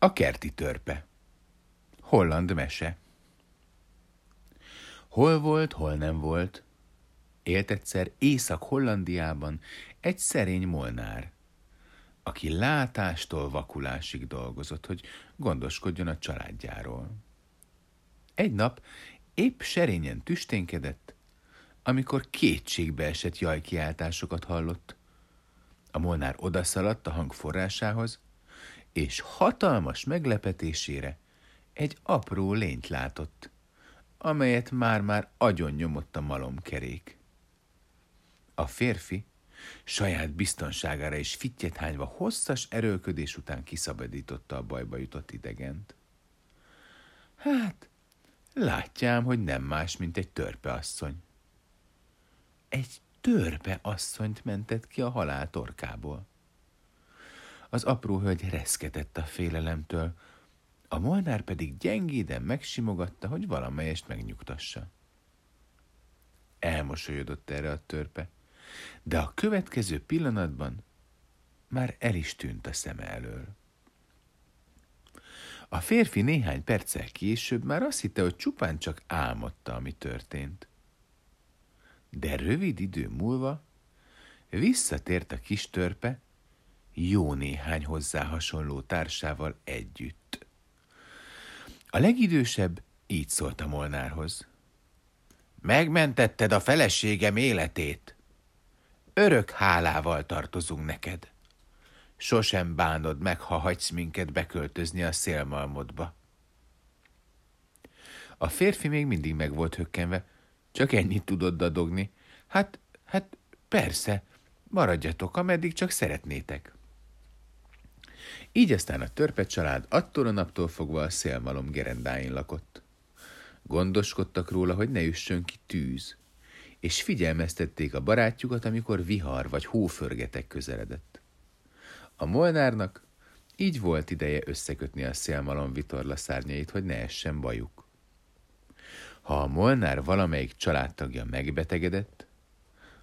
A kerti törpe. Holland mese. Hol volt, hol nem volt. Élt egyszer Észak-Hollandiában egy szerény molnár, aki látástól vakulásig dolgozott, hogy gondoskodjon a családjáról. Egy nap épp serényen tüsténkedett, amikor kétségbe esett jajkiáltásokat hallott. A molnár odaszaladt a hang forrásához, és hatalmas meglepetésére egy apró lényt látott, amelyet már-már agyon nyomott a malomkerék. A férfi saját biztonságára és fittyet hányva hosszas erőlködés után kiszabadította a bajba jutott idegent. Hát, látjám, hogy nem más, mint egy törpe asszony. Egy törpe asszonyt mentett ki a halál torkából. Az apró hölgy reszketett a félelemtől, a molnár pedig gyengéden megsimogatta, hogy valamelyest megnyugtassa. Elmosolyodott erre a törpe, de a következő pillanatban már el is tűnt a szeme elől. A férfi néhány perccel később már azt hitte, hogy csupán csak álmodta, ami történt. De rövid idő múlva visszatért a kis törpe, jó néhány hozzá hasonló társával együtt. A legidősebb így szólt a Molnárhoz. Megmentetted a feleségem életét. Örök hálával tartozunk neked. Sosem bánod meg, ha hagysz minket beköltözni a szélmalmodba. A férfi még mindig meg volt hökkenve, csak ennyit tudod dadogni. Hát, hát persze, maradjatok, ameddig csak szeretnétek. Így aztán a törpe család attól a naptól fogva a szélmalom gerendáin lakott. Gondoskodtak róla, hogy ne üssön ki tűz, és figyelmeztették a barátjukat, amikor vihar vagy hóförgetek közeledett. A molnárnak így volt ideje összekötni a szélmalom vitorla szárnyait, hogy ne essen bajuk. Ha a molnár valamelyik családtagja megbetegedett,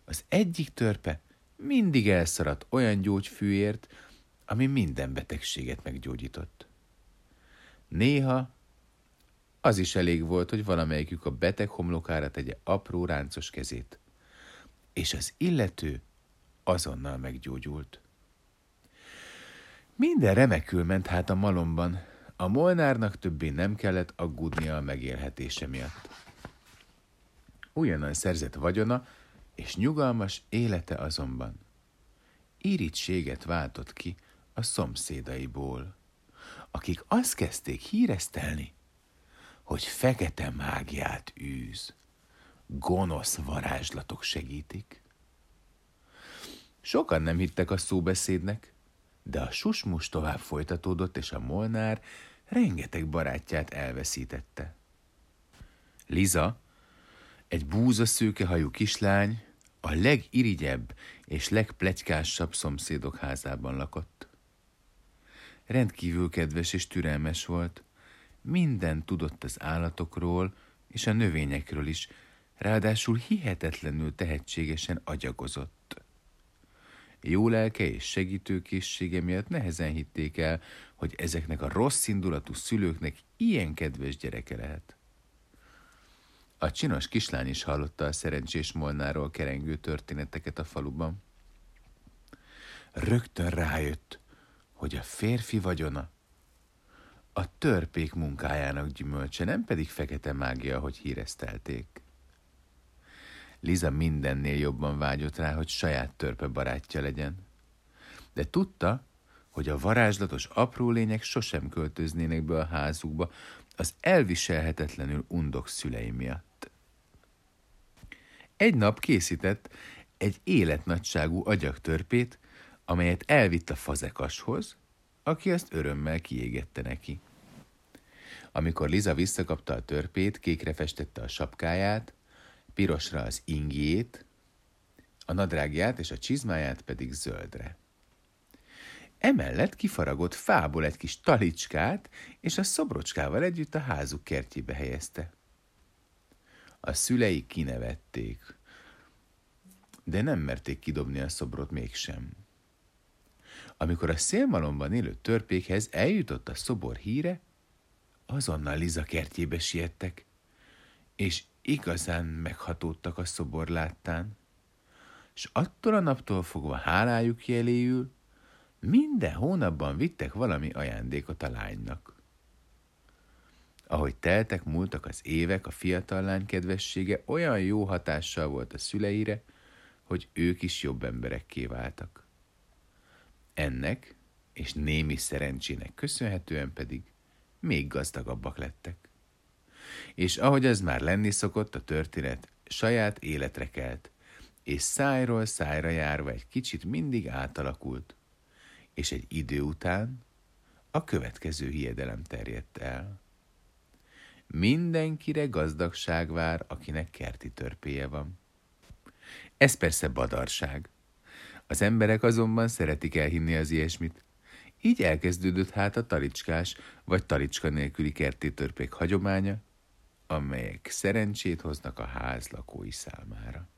az egyik törpe mindig elszaradt olyan gyógyfűért, ami minden betegséget meggyógyított. Néha az is elég volt, hogy valamelyikük a beteg homlokára tegye apró ráncos kezét, és az illető azonnal meggyógyult. Minden remekül ment hát a malomban, a molnárnak többé nem kellett aggódnia a megélhetése miatt. Újonnan szerzett vagyona és nyugalmas élete azonban irítséget váltott ki a szomszédaiból, akik azt kezdték híresztelni, hogy fekete mágiát űz, gonosz varázslatok segítik. Sokan nem hittek a szóbeszédnek, de a susmus tovább folytatódott, és a molnár rengeteg barátját elveszítette. Liza, egy búza szőkehajú kislány, a legirigyebb és legplegykásabb szomszédok házában lakott. Rendkívül kedves és türelmes volt, minden tudott az állatokról és a növényekről is, ráadásul hihetetlenül tehetségesen agyagozott. Jó lelke és segítőkészsége miatt nehezen hitték el, hogy ezeknek a rossz indulatú szülőknek ilyen kedves gyereke lehet. A csinos kislány is hallotta a szerencsés molnáról kerengő történeteket a faluban. Rögtön rájött, hogy a férfi vagyona a törpék munkájának gyümölcse, nem pedig fekete mágia, hogy híresztelték. Liza mindennél jobban vágyott rá, hogy saját törpe barátja legyen. De tudta, hogy a varázslatos apró lények sosem költöznének be a házukba az elviselhetetlenül undok szülei miatt. Egy nap készített egy életnagyságú agyaktörpét, amelyet elvitt a fazekashoz, aki azt örömmel kiégette neki. Amikor Liza visszakapta a törpét, kékre festette a sapkáját, pirosra az ingjét, a nadrágját és a csizmáját pedig zöldre. Emellett kifaragott fából egy kis talicskát, és a szobrocskával együtt a házuk kertjébe helyezte. A szülei kinevették, de nem merték kidobni a szobrot mégsem. Amikor a szélmalomban élő törpékhez eljutott a szobor híre, azonnal Liza kertjébe siettek, és igazán meghatódtak a szobor láttán, és attól a naptól fogva hálájuk jeléül minden hónapban vittek valami ajándékot a lánynak. Ahogy teltek, múltak az évek, a fiatal lány kedvessége olyan jó hatással volt a szüleire, hogy ők is jobb emberekké váltak. Ennek és némi szerencsének köszönhetően pedig még gazdagabbak lettek. És ahogy ez már lenni szokott, a történet saját életre kelt, és szájról szájra járva egy kicsit mindig átalakult, és egy idő után a következő hiedelem terjedt el. Mindenkire gazdagság vár, akinek kerti törpéje van. Ez persze badarság. Az emberek azonban szeretik elhinni az ilyesmit. Így elkezdődött hát a talicskás vagy talicska nélküli kerti törpék hagyománya, amelyek szerencsét hoznak a ház lakói számára.